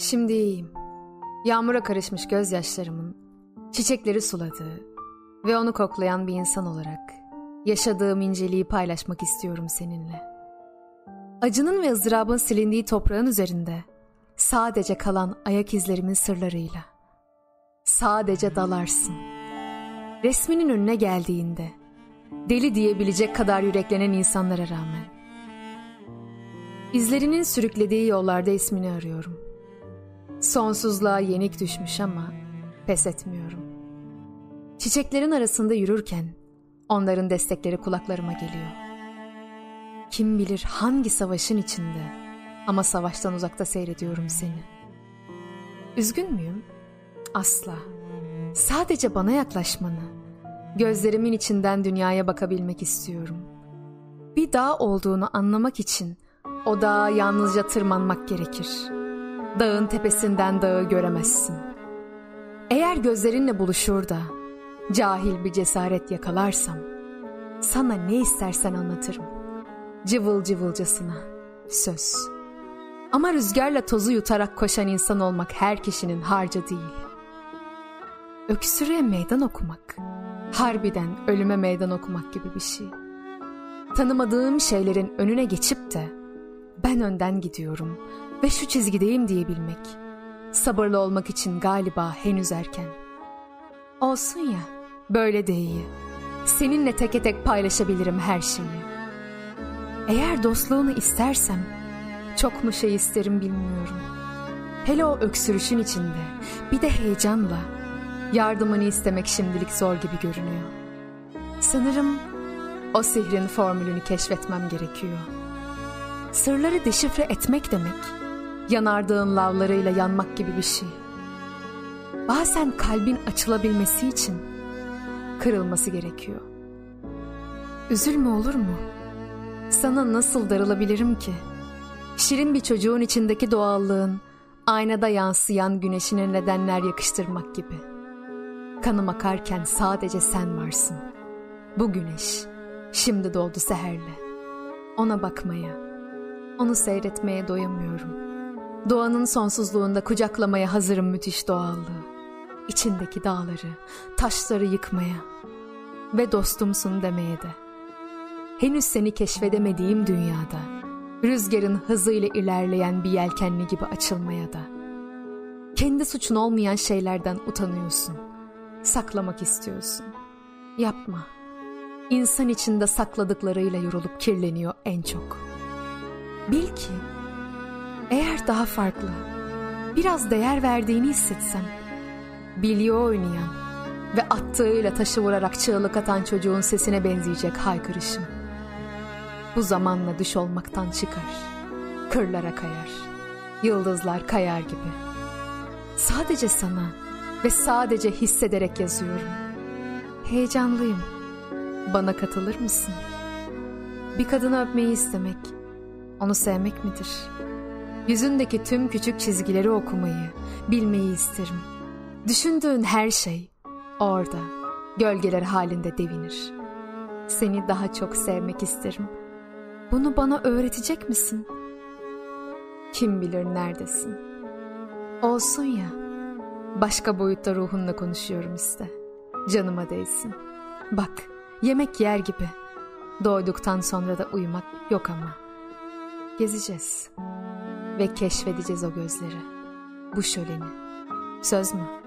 Şimdi iyiyim. Yağmura karışmış gözyaşlarımın çiçekleri suladığı ve onu koklayan bir insan olarak yaşadığım inceliği paylaşmak istiyorum seninle. Acının ve ızdırabın silindiği toprağın üzerinde sadece kalan ayak izlerimin sırlarıyla. Sadece dalarsın. Resminin önüne geldiğinde deli diyebilecek kadar yüreklenen insanlara rağmen. İzlerinin sürüklediği yollarda ismini arıyorum. Sonsuzluğa yenik düşmüş ama pes etmiyorum. Çiçeklerin arasında yürürken onların destekleri kulaklarıma geliyor. Kim bilir hangi savaşın içinde ama savaştan uzakta seyrediyorum seni. Üzgün müyüm? Asla. Sadece bana yaklaşmanı, gözlerimin içinden dünyaya bakabilmek istiyorum. Bir dağ olduğunu anlamak için o dağa yalnızca tırmanmak gerekir. Dağın tepesinden dağı göremezsin. Eğer gözlerinle buluşur da cahil bir cesaret yakalarsam sana ne istersen anlatırım. Cıvıl cıvılcasına söz. Ama rüzgarla tozu yutarak koşan insan olmak her kişinin harcı değil. Öksürüğe meydan okumak, harbiden ölüme meydan okumak gibi bir şey. Tanımadığım şeylerin önüne geçip de ben önden gidiyorum ve şu çizgideyim diyebilmek. Sabırlı olmak için galiba henüz erken. Olsun ya, böyle de iyi. Seninle teke tek paylaşabilirim her şeyi. Eğer dostluğunu istersem, çok mu şey isterim bilmiyorum. Hele o öksürüşün içinde, bir de heyecanla, yardımını istemek şimdilik zor gibi görünüyor. Sanırım o sihrin formülünü keşfetmem gerekiyor.'' Sırları deşifre etmek demek, yanardağın lavlarıyla yanmak gibi bir şey. Bazen kalbin açılabilmesi için kırılması gerekiyor. Üzülme olur mu? Sana nasıl darılabilirim ki? Şirin bir çocuğun içindeki doğallığın, aynada yansıyan güneşine nedenler yakıştırmak gibi. Kanım akarken sadece sen varsın. Bu güneş şimdi doğdu seherle. Ona bakmaya, onu seyretmeye doyamıyorum. Doğanın sonsuzluğunda kucaklamaya hazırım müthiş doğallığı. İçindeki dağları, taşları yıkmaya ve dostumsun demeye de. Henüz seni keşfedemediğim dünyada, rüzgarın hızıyla ilerleyen bir yelkenli gibi açılmaya da. Kendi suçun olmayan şeylerden utanıyorsun. Saklamak istiyorsun. Yapma. İnsan içinde sakladıklarıyla yorulup kirleniyor en çok.'' Bil ki eğer daha farklı, biraz değer verdiğini hissetsem, biliyor oynayan ve attığıyla taşı vurarak çığlık atan çocuğun sesine benzeyecek haykırışım. Bu zamanla düş olmaktan çıkar, kırlara kayar, yıldızlar kayar gibi. Sadece sana ve sadece hissederek yazıyorum. Heyecanlıyım. Bana katılır mısın? Bir kadını öpmeyi istemek, onu sevmek midir? Yüzündeki tüm küçük çizgileri okumayı, bilmeyi isterim. Düşündüğün her şey orada, gölgeler halinde devinir. Seni daha çok sevmek isterim. Bunu bana öğretecek misin? Kim bilir neredesin? Olsun ya, başka boyutta ruhunla konuşuyorum işte. Canıma değsin. Bak, yemek yer gibi. Doyduktan sonra da uyumak yok ama.'' Gezeceğiz ve keşfedeceğiz o gözleri, bu şöleni. Söz mü?